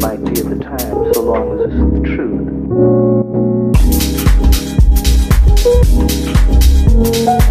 feelings might be at the time, so long as it's the truth.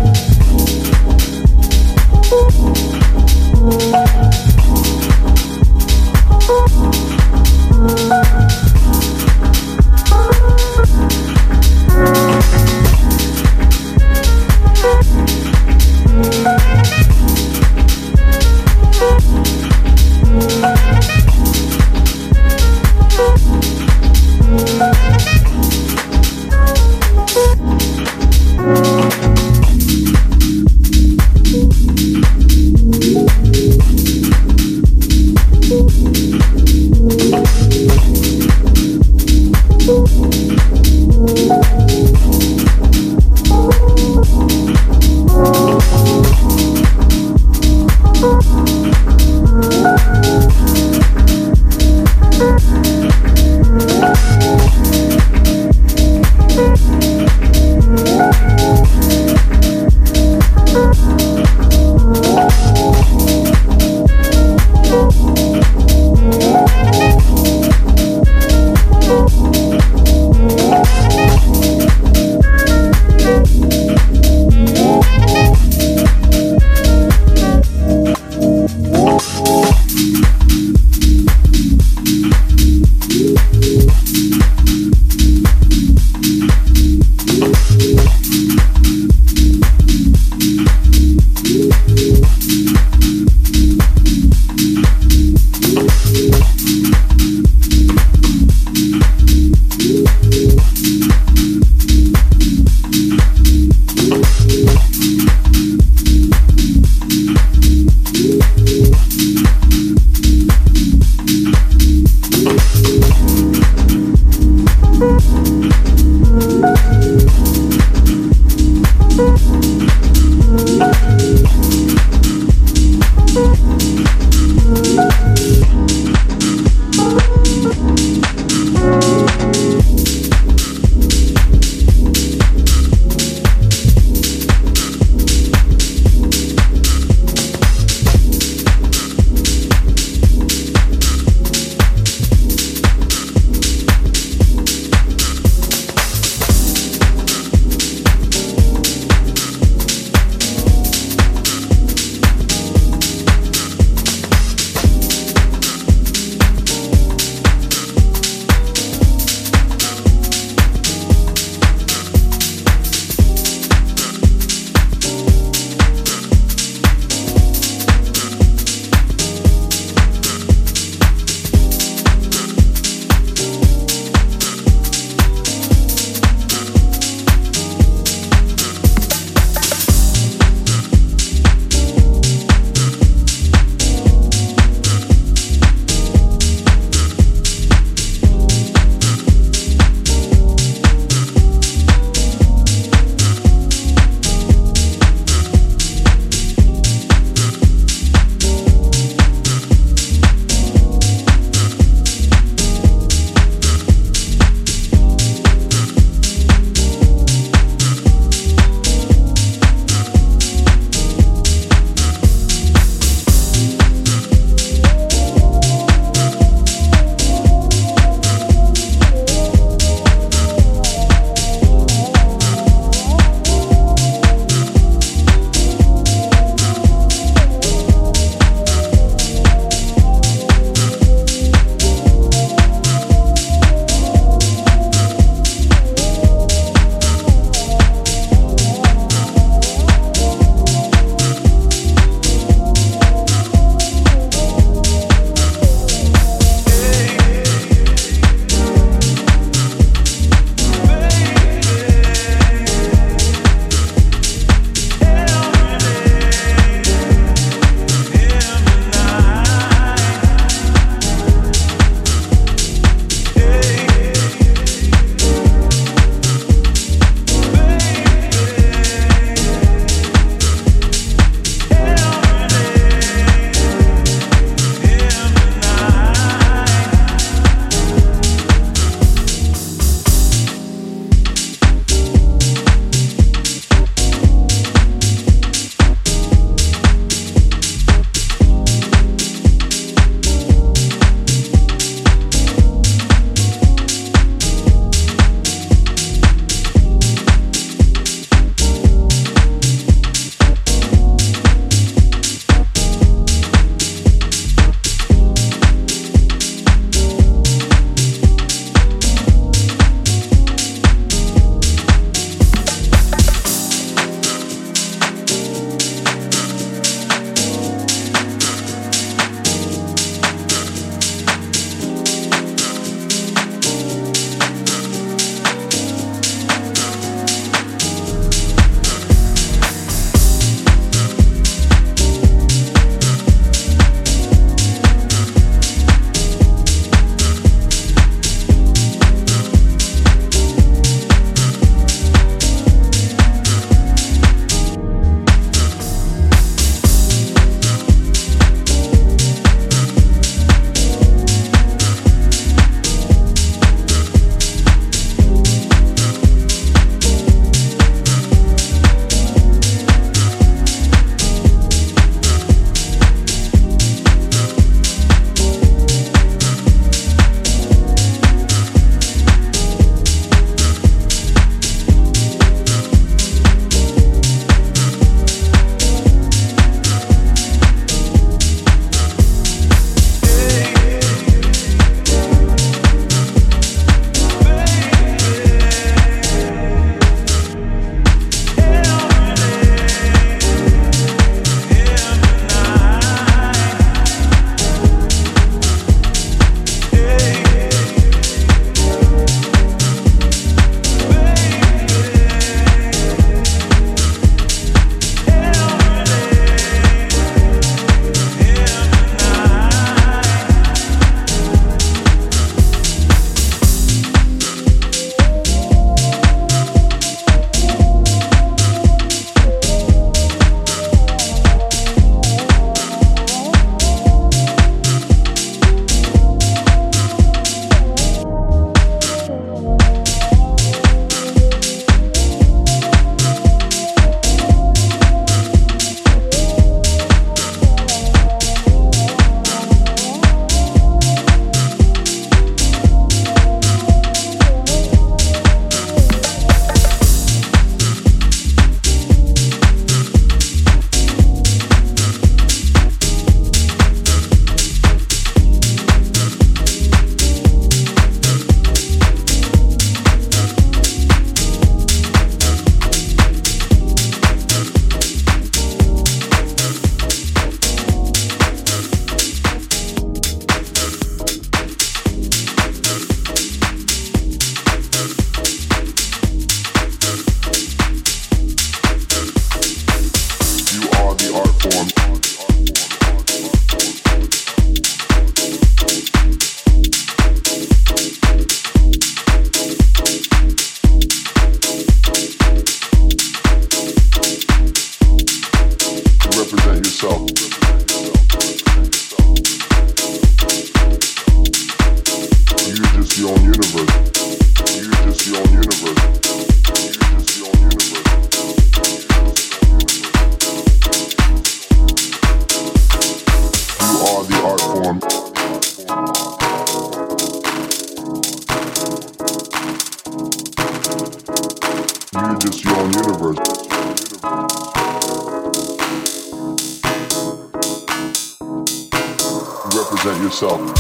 platform. You're just your own universe. Represent yourself.